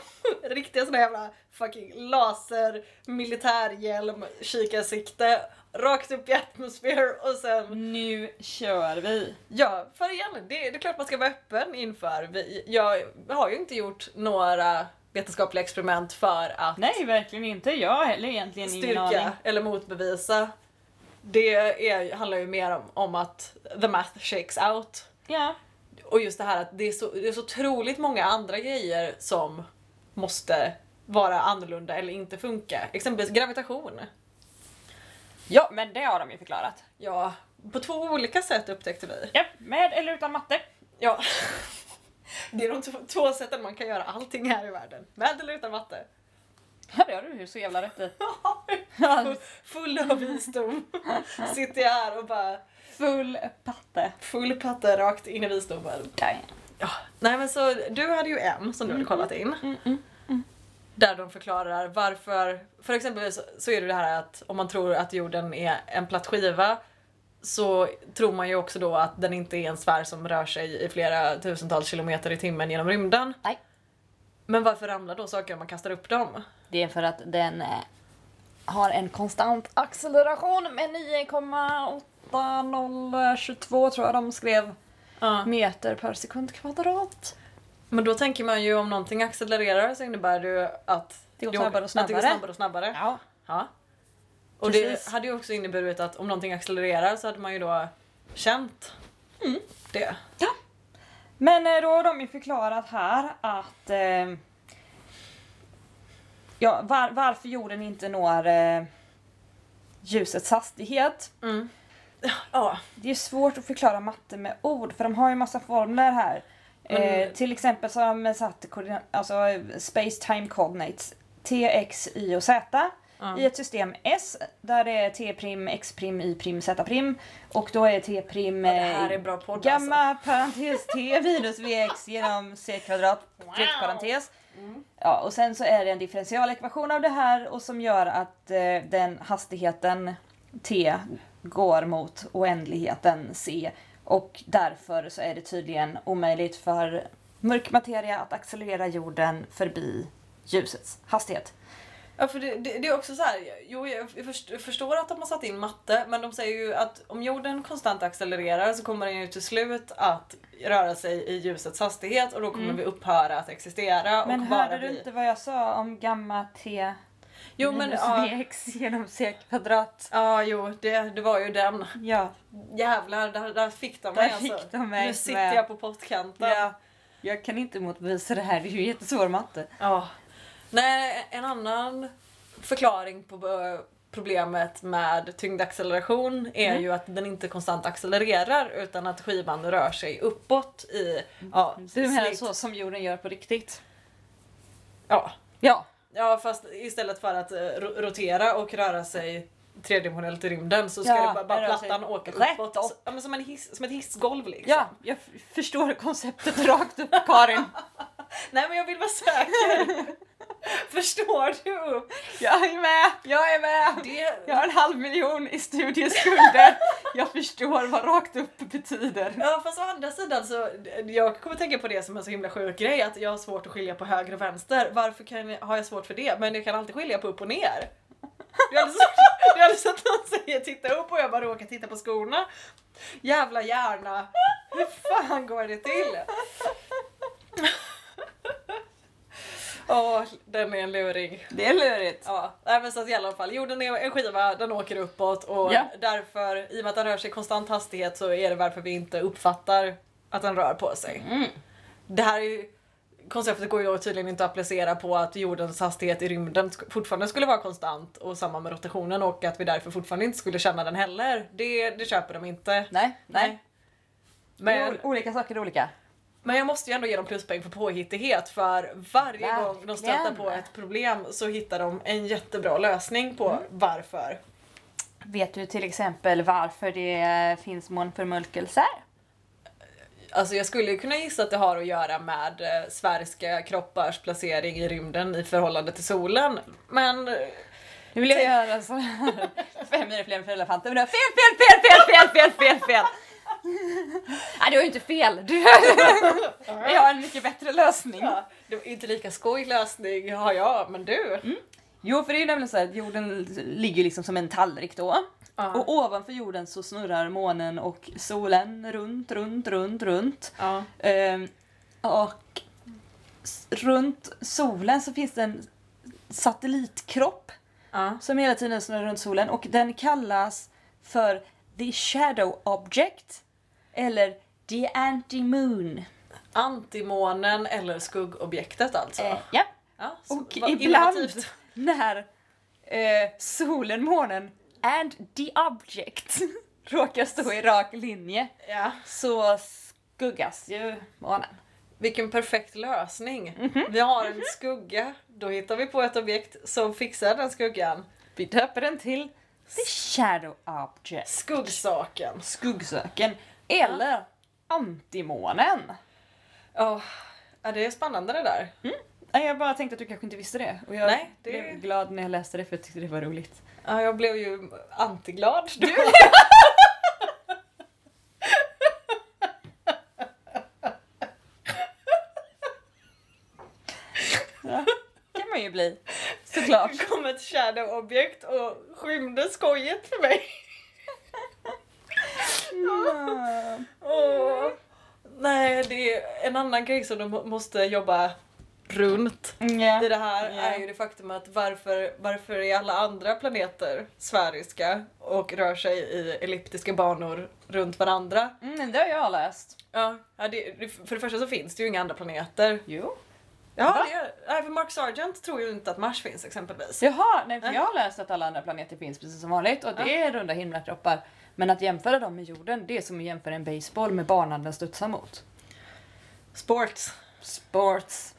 riktiga såna jävla fucking laser militärhjälm kikarsikte rakt upp i atmosfär och sen Nu kör vi. ja för igen det, det är klart man ska vara öppen inför vi, jag har ju inte gjort några vetenskapliga experiment för att Nej, verkligen inte. Jag heller egentligen ingen aning. styrka eller motbevisa. Det är, handlar ju mer om, om att the math shakes out. Ja. Och just det här att det är, så, det är så otroligt många andra grejer som måste vara annorlunda eller inte funka. Exempelvis gravitation. ja, men det har de ju förklarat. Ja, på två olika sätt upptäckte vi. Ja, med eller utan matte. Ja. Det är de två, sätten man kan göra allting här i världen. Med eller utan matte. Ja, det har du så jävla rätt i. Full, av visdom. Sitter jag här och bara Full patte. full patte rakt in i visdomen. Ja, nej men så du hade ju en som du hade kollat in. Där de förklarar varför, för exempel så, så är det det här att om man tror att jorden är en platt skiva så tror man ju också då att den inte är en sfär som rör sig i flera tusentals kilometer i timmen genom rymden. Nej. Men varför ramlar då saker om man kastar upp dem? Det är för att den eh, har en konstant acceleration med 9,8022 tror jag de skrev Ja. meter per sekund kvadrat. Men då tänker man ju om någonting accelererar så innebär det ju att Det går snabbare och Att det går snabbare. snabbare och snabbare. Ja. Ja. Och Precis. det hade ju också inneburit att om någonting accelererar så hade man ju då känt Mm. det. Men eh, då har de ju förklarat här att eh, ja, var, varför jorden inte når eh, ljusets hastighet. Ja. Det är svårt att förklara matte med ord för de har ju massa formler här. Eh, Mm. till exempel så har de satt alltså, eh, space time coordinates t, x, y och z Ja. i ett system S där det är t prim, x prim, y prim, z prim och då är t prim Ja, är eh, podd gamma parentes t minus vx genom c kvadrat parentes. Mm. Ja, och sen så är det en differentialekvation av det här och som gör att eh, den hastigheten t går mot oändligheten c och därför så är det tydligen omöjligt för mörk materia att accelerera jorden förbi ljusets hastighet. Ja för det, det, det är också så här. jo jag först- jag förstår att de har satt in matte men de säger ju att om jorden konstant accelererar så kommer den ju till slut att röra sig i ljusets hastighet och då kommer vi upphöra att existera och Mm. Men bara hörde du bli... inte vad jag sa om gamma t Jo men minus ja, vx genom c kvadrat? ja jo det, det var ju den. Ja, Jävlar, där, där fick de mig där alltså. fick de mig Nu sitter med. jag på pottkanten. Ja, jag kan inte motbevisa det här, det är ju jättesvår matte. Ja. Nej, en annan förklaring på eh, problemet med tyngdacceleration är Mm. ju att den inte konstant accelererar utan att skivan rör sig uppåt i... Ja, Du menar så som jorden gör på riktigt? Ja. Ja. Ja, fast istället för att eh, ro- rotera och röra sig tredimensionellt i rymden så ska Ja, det bara, bara sig plattan åka uppåt. upp. Ja, men som, en hiss, som ett hissgolv liksom. Ja, jag förstår konceptet rakt upp Karin. Nej men jag vill vara säker. Förstår du? Jag är med, jag är med. Det, Jag har en halv miljon i studieskulder. Jag förstår vad rakt upp betyder. Ja fast å andra sidan så, jag kommer tänka på det som en så himla sjuk grej att jag har svårt att skilja på höger och vänster. Varför kan har jag svårt för det? Men jag kan alltid skilja på upp och ner. Det är alldeles så, det är alldeles så att någon säger titta upp och jag bara råkar titta på skorna. Jävla hjärna. Hur fan går det till? Åh, den är en luring. Det är lurigt. Ja, nej, men så att i alla fall, jorden är en skiva, den åker uppåt och Ja. därför, i och med att den rör sig i konstant hastighet så är det varför vi inte uppfattar att den rör på sig. Mm. Det här är ju, konceptet går ju då tydligen inte att applicera på att jordens hastighet i rymden sk- fortfarande skulle vara konstant och samma med rotationen och att vi därför fortfarande inte skulle känna den heller. Det, det köper de inte. Nej, nej. Men, Men... Olika saker är olika. Men jag måste ju ändå ge dem pluspoäng för påhittighet för varje gång de stöter Verkligen. på ett problem så hittar de en jättebra lösning på Mm. varför. Vet du till exempel varför det finns månförmörkelser? Alltså jag skulle kunna gissa att det har att göra med eh, sfäriska kroppars placering i rymden i förhållande till solen. Men eh, Nu vill jag göra så här. Fem är fler än fyra elefanter. Men det var fel, fel, fel, fel, fel, fel, fel, fel. Nej, du har ju inte fel. Du jag har en mycket bättre lösning. ja, det var inte lika skoj lösning har jag, men du. Jo, för det är ju nämligen så att jorden ligger liksom som en tallrik då. Ja. Och ovanför jorden så snurrar månen och solen runt, runt, runt, runt. Ja. Ehm, och runt solen så finns det en satellitkropp Ja. som hela tiden snurrar runt solen och den kallas för the shadow object eller the anti-moon. Antimånen eller skuggobjektet alltså. Eh, ja. ja, så- Och ibland innovativt. när eh, solen, månen and the object råkar stå i rak linje Ja. så skuggas ju månen. Vilken perfekt lösning. Mhm. Vi har en skugga, då hittar vi på ett objekt som fixar den skuggan. Vi döper den till the shadow object. Skuggsaken. Skuggsöken. Eller antimånen. Oh, ja, det är spännande det där. Nej, Jag bara tänkte att du kanske inte visste det. Och jag Nej, det- blev glad när jag läste det för jag tyckte det var roligt. Ja, jag blev ju antiglad. Du. kan man ju bli. Såklart. Det kom ett shadow-objekt och skymde skojet för mig. Åh. Nej, det är en annan grej som de må- måste jobba runt Ja. i det här Ja. är ju det faktum att varför, varför är alla andra planeter sfäriska och rör sig i elliptiska banor runt varandra? Mm, det har jag läst. Ja, det, för det första så finns det ju inga andra planeter. Jo. Ja, det för Mark Sargent tror ju inte att Mars finns exempelvis. Jaha, nej, för jag har läst att alla andra planeter finns precis som vanligt och det är runda himlakroppar. Men att jämföra dem med jorden, det är som att jämföra en baseball med banan den studsar mot. Sports, Sports.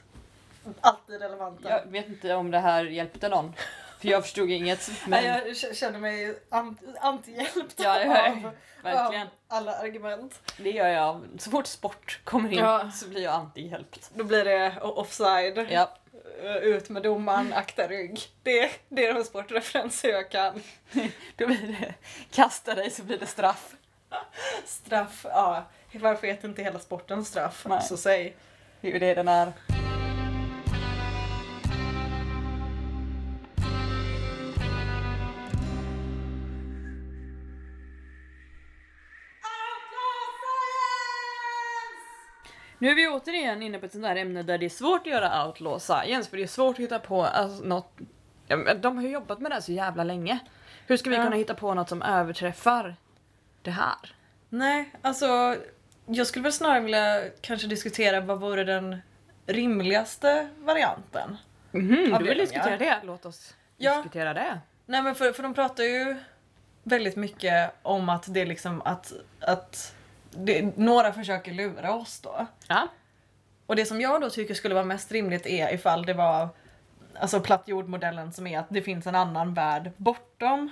alltid relevanta. Jag vet inte om det här hjälpte någon. För jag förstod inget. Men Nej, jag känner mig an- antihjälpt Ja, av, verkligen. av alla argument. det gör jag. Så fort sport kommer in Ja. så blir jag antihjälpt. Då blir det offside, Ja. Eh, ut med domaren, akta rygg. Det, det är de sportreferenser jag kan. Då blir det kasta dig så blir det straff. Straff, ja. Varför heter inte hela sporten straff? Nej. Så säg. Det är ju det den är. Nu är vi återigen inne på ett sånt här ämne där det är svårt att göra outlaw science för det är svårt att hitta på alltså, något... De har ju jobbat med det här så jävla länge. Hur ska vi Ja. kunna hitta på något som överträffar det här? Nej, alltså jag skulle väl snarare vilja kanske diskutera vad vore den rimligaste varianten. Av du vill diskutera det? Låt oss Ja. diskutera det. Nej men för, för de pratar ju väldigt mycket om att det är liksom att, att det, några försöker lura oss då. Ja. Och det som jag då tycker skulle vara mest rimligt är ifall det var alltså platt jordmodellen som är att det finns en annan värld bortom.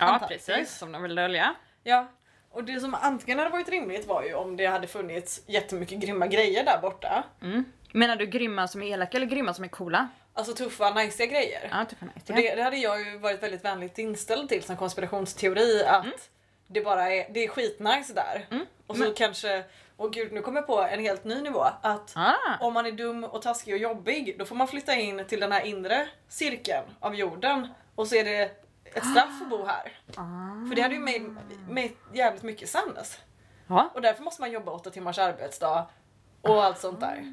Ja, Antarktis. precis. Som de vill dölja. Ja. Och det som antingen hade varit rimligt var ju om det hade funnits jättemycket grymma grejer där borta. Mm. Menar du grymma som är elaka eller grymma som är coola? Alltså tuffa, najsiga grejer. Ja, nice. Och det, det hade jag ju varit väldigt vänligt inställd till som konspirationsteori att det bara är, det är skitnice där. Mm. Och så kanske, åh gud nu kommer jag på en helt ny nivå. Att Ah. om man är dum och taskig och jobbig då får man flytta in till den här inre cirkeln av jorden och så är det ett straff att bo här. Ah. För det hade ju made, made jävligt mycket sense. Ja. Och därför måste man jobba åtta timmars arbetsdag och allt sånt där.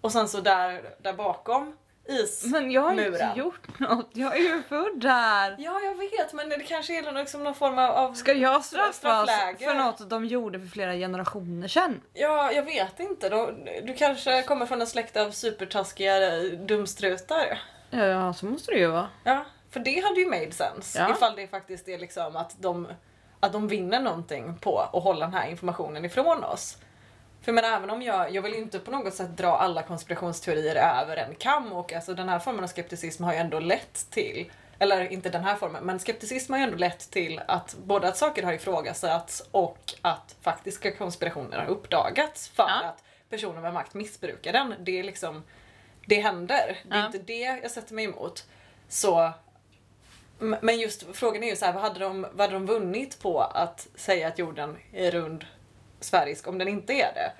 Och sen så där, där bakom is Men jag har muren. inte gjort något. Jag är ju född där. Ja, jag vet, men det kanske är liksom någon form av... Ska jag straffas för något de gjorde för flera generationer sedan? Ja, jag vet inte. De, du kanske kommer från en släkt av supertaskiga dumstrutar. Ja, så måste det ju vara. Ja, för det hade ju made sense. Ja. Ifall det faktiskt är liksom att de, att de vinner någonting på att hålla den här informationen ifrån oss. För men även om jag, jag vill ju inte på något sätt dra alla konspirationsteorier över en kam och alltså den här formen av skepticism har ju ändå lett till, eller inte den här formen, men skepticism har ju ändå lett till att både att saker har ifrågasatts och att faktiska konspirationer har uppdagats för Ja. att personer med makt missbrukar den. Det är liksom, det händer. Det är Ja. inte det jag sätter mig emot. Så Men just frågan är ju så här, vad hade, de, vad hade de vunnit på att säga att jorden är rund sfärisk om den inte är det?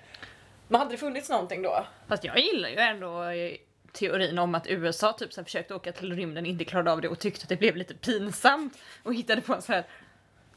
Men hade det funnits någonting då? Fast jag gillar ju ändå eh, teorin om att USA typ så försökte åka till rymden, inte klarade av det och tyckte att det blev lite pinsamt och hittade på en så här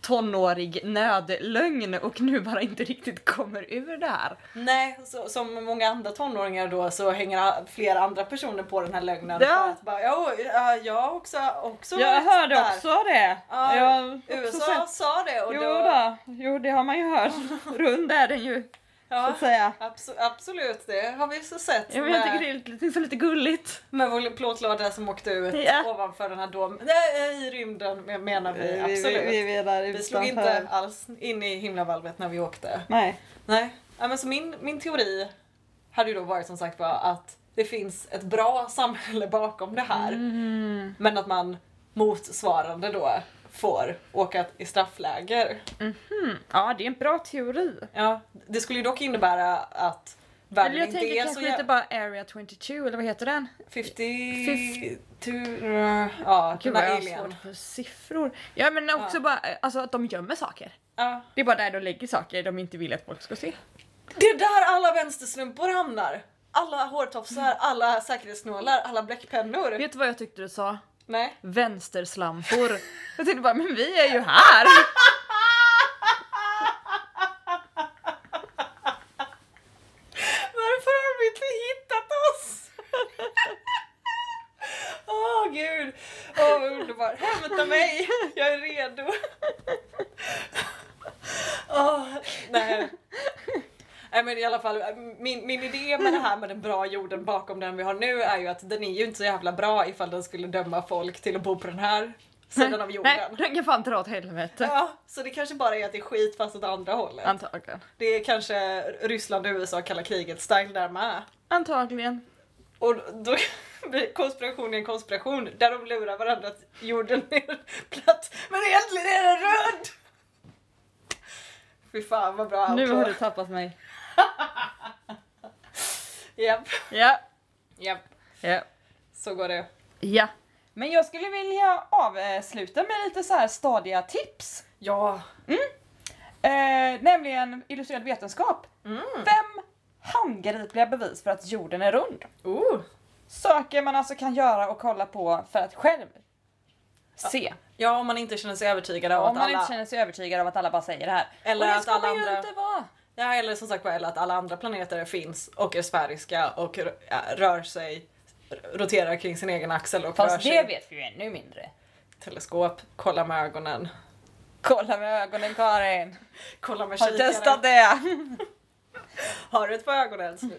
tonårig nödlögn och nu bara inte riktigt kommer ur det här. Nej, så, som många andra tonåringar då så hänger flera andra personer på den här lögnen Ja. för att bara, ja, ja, jag också, också Jag hörde där. också det. Ja, jag också USA sett. sa det och Jo, då... då. jo, det har man ju hört. Rund är den ju, så Ja, att säga. abso- absolut, det har vi så sett. Jag vet, jag tycker det är lite, så lite gulligt. Med vår plåtlåda som åkte ut Ja. ovanför den här domen. Nej, i rymden men- menar vi absolut. Vi, menar slog inte alls in i himlavalvet när vi åkte. Nej. Nej, ja, men så min, min teori hade ju då varit som sagt var att det finns ett bra samhälle bakom det här. Mm. Men att man motsvarande då får åka i straffläger. Mm. Ja, det är en bra teori. Ja, det skulle ju dock innebära att Eller världen jag inte tänker är så kanske jä- lite bara Area 22, eller vad heter den? 50... to, ja, Gud vad jag har svårt för siffror. Ja men också Ja. bara alltså, att de gömmer saker. Ja. Det är bara där de lägger saker de inte vill att folk ska se. Det är där alla vänstersnumpor hamnar. Alla hårtofsar, alla säkerhetsnålar, alla bläckpennor. Vet du vad jag tyckte du sa? Nej. Vänsterslampor. Jag tänkte bara, men vi är ju här! Varför har de inte hittat oss? Åh gud, åh vad underbart. Hämta mig, jag är redo. Åh, nej. Nej men i alla fall, min, min idé med det här med den bra jorden bakom den vi har nu är ju att den är ju inte så jävla bra ifall den skulle döma folk till att bo på den här sidan av jorden. Nej, den kan fan dra åt helvete. Ja, så det kanske bara är att det är skit fast åt andra hållet. Antagligen. Det är kanske Ryssland och USA kalla kriget style där med. Antagligen. Och då blir konspirationen en konspiration där de lurar varandra att jorden är platt men egentligen är den rund! Fy fan vad bra Nu har du tappat mig. Japp, Ja. japp. Ja. Så går det. Ja. Men jag skulle vilja avsluta med lite så här stadiga tips. Ja. Eh, nämligen illustrerad vetenskap. Mm. Fem handgripliga bevis för att jorden är rund. Oh. Saker man alltså kan göra och kolla på för att själv se. Ja, om man inte känner sig övertygad av Om att man alla... inte känner sig övertygad av att alla bara säger det här. Eller och det att ska alla man andra- inte vara. Ja, eller som sagt eller att alla andra planeter finns och är sfäriska och rör sig, roterar kring sin egen axel och rör Fast sig det vet vi ju ännu mindre. teleskop, kolla med ögonen, Kolla med ögonen Karin. kolla med Har kikaren. testat det? Har du ett par ögon ens nu?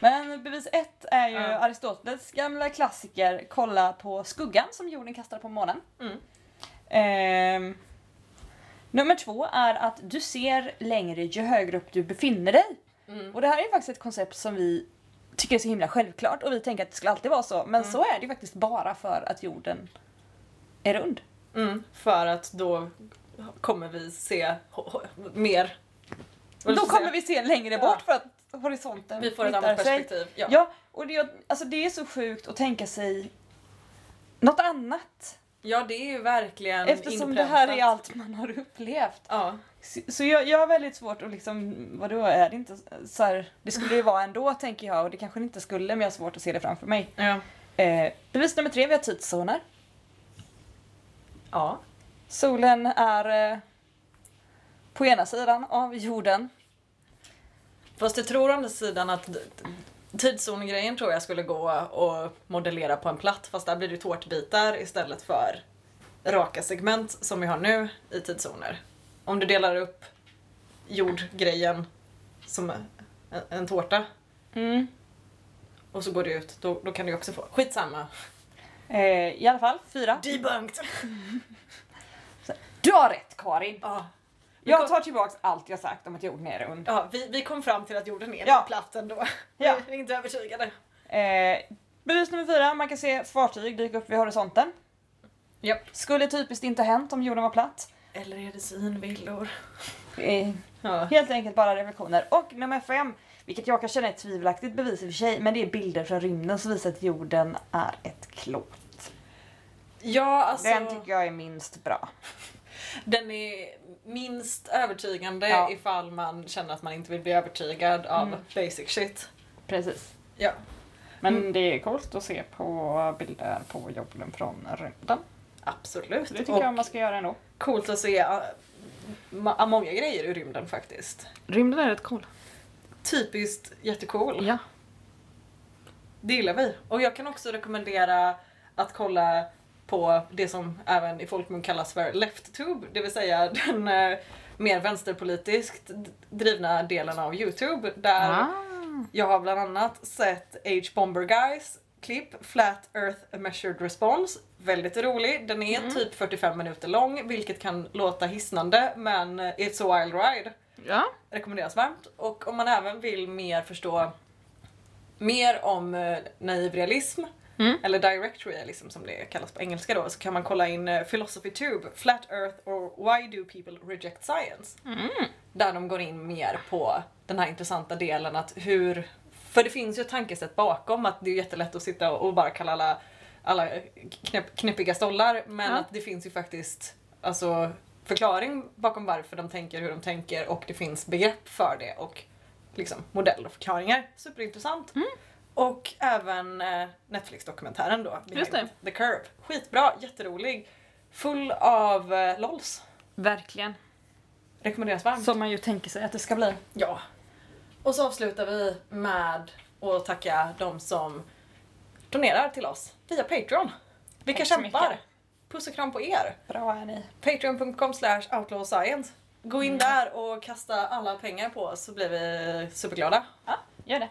Men bevis ett är ju Ja. Aristoteles gamla klassiker Kolla på skuggan som jorden kastar på månen. Mm. Ehm, nummer två är att du ser längre ju högre upp du befinner dig. Mm. Och det här är faktiskt ett koncept som vi tycker är så himla självklart och vi tänker att det skulle alltid vara så. Men Mm. så är det ju faktiskt bara för att jorden är rund. Mm, för att då kommer vi se mer. Då kommer säga? vi se längre Ja. bort för att horisonten Vi får ett annat perspektiv. Ja. Ja, och det, alltså det är så sjukt att tänka sig något annat. Ja, det är ju verkligen Eftersom det här är allt man har upplevt. Ja. Så, så jag, jag har väldigt svårt att liksom, vadå är det inte så här, det skulle det vara ändå tänker jag och det kanske det inte skulle men jag har svårt att se det framför mig. Ja. Eh, bevis nummer tre, vi har tidszoner. ja. Solen är eh, på ena sidan av jorden. Fast jag tror å andra sidan att tidszongrejen tror jag skulle gå att modellera på en platt fast där blir det tårtbitar istället för raka segment som vi har nu i tidszoner. Om du delar upp jordgrejen som en, en tårta Mm. och så går det ut, då, då kan du också få skitsamma. Eh, I alla fall, fyra. Debunked! Du har rätt Karin! Ja. Jag tar tillbaks allt jag sagt om att jorden är rund. Ja, vi, vi kom fram till att jorden är Ja. platt ändå. Ja. Vi är inte övertygade. Eh, bevis nummer fyra, man kan se fartyg dyka upp vid horisonten. Japp. Skulle typiskt inte hänt om jorden var platt. Eller är det synvillor? Eh, Ja. helt enkelt bara reflektioner. Och nummer fem, vilket jag kan känna är ett tvivelaktigt bevis i och för sig, men det är bilder från rymden som visar att jorden är ett klot. Ja, alltså. Den tycker jag är minst bra. Den är minst övertygande Ja. ifall man känner att man inte vill bli övertygad av Mm. basic shit. Precis. Ja. Men Mm. det är coolt att se på bilder på jorden från rymden. Absolut. Så det tycker och jag man ska göra ändå. coolt att se många grejer i rymden faktiskt. Rymden är rätt cool. Typiskt jättecool. Ja. Det gillar vi. Och jag kan också rekommendera att kolla på det som även i folkmun kallas för LeftTube, det vill säga den eh, mer vänsterpolitiskt drivna delen av Youtube. Där Ah. jag har bland annat sett H Bomber Guys klipp Flat Earth A Measured Response. Väldigt rolig. Den är typ 45 minuter lång, vilket kan låta hisnande, men eh, it's a wild ride Ja. rekommenderas varmt. Och om man även vill mer förstå mer om eh, naiv realism, Mm. eller direct realism som det kallas på engelska då, så kan man kolla in eh, Philosophy Tube, Flat Earth or Why Do People Reject Science? Mm. Där de går in mer på den här intressanta delen att hur, för det finns ju ett tankesätt bakom att det är jättelätt att sitta och bara kalla alla, alla knäpp, knäppiga stollar, men Ja. att det finns ju faktiskt alltså, förklaring bakom varför de tänker hur de tänker och det finns begrepp för det och liksom modeller och förklaringar. Superintressant. Mm. Och även eh, Netflix-dokumentären då, Just Behind The Curve. Skitbra, jätterolig. Full av eh, LOLs. Verkligen. Rekommenderas varmt. Som man ju tänker sig att det ska bli. Ja. Och så avslutar vi med att tacka de som donerar till oss via Patreon. Vilka kämpar! Puss och kram på er! Bra är ni. Patreon.com slash outlawscience. Gå in där och kasta alla pengar på oss så blir vi superglada. Ja, gör det.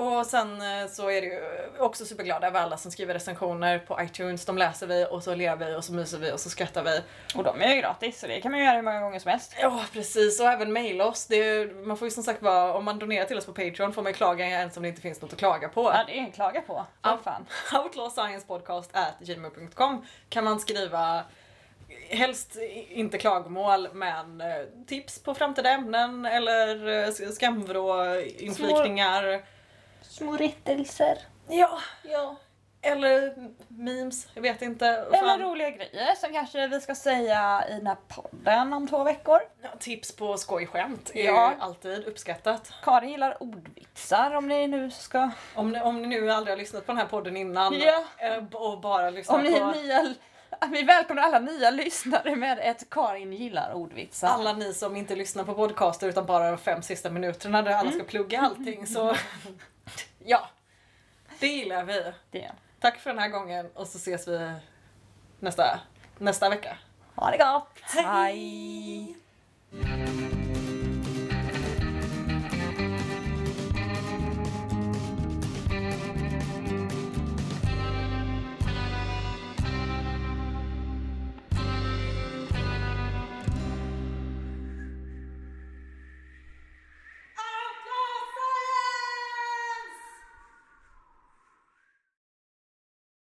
Och sen eh, så är det ju också superglada över alla som skriver recensioner på iTunes. De läser vi och så ler vi och så myser vi och så skrattar vi. Och de är ju gratis så det kan man ju göra hur många gånger som helst. Ja precis och även mejla oss. Är, man får ju som sagt vara, om man donerar till oss på Patreon får man ju klaga ens om det inte finns något att klaga på. Ja, det är en klaga på. För fan. outlawsciencepodcast.gmail.com kan man skriva Helst inte klagomål men eh, tips på framtida ämnen eller eh, skamvrå inflikningar. Små rättelser. Ja, Ja. eller memes, jag vet inte. Eller Fan. roliga grejer som kanske vi ska säga i den här podden om två veckor. Ja, tips på skojskämt är Ja. ju alltid uppskattat. Karin gillar ordvitsar om ni nu ska... Om ni, om ni nu aldrig har lyssnat på den här podden innan Ja. eh, och bara lyssnar Om ni på nya... Vi välkomnar alla nya lyssnare med ett Karin gillar ordvitsar. alla ni som inte lyssnar på podcaster utan bara de fem sista minuterna där alla ska plugga allting så ja, det gillar vi. Det. Tack för den här gången och så ses vi nästa, nästa vecka. Ha det gott! Hej. Hej.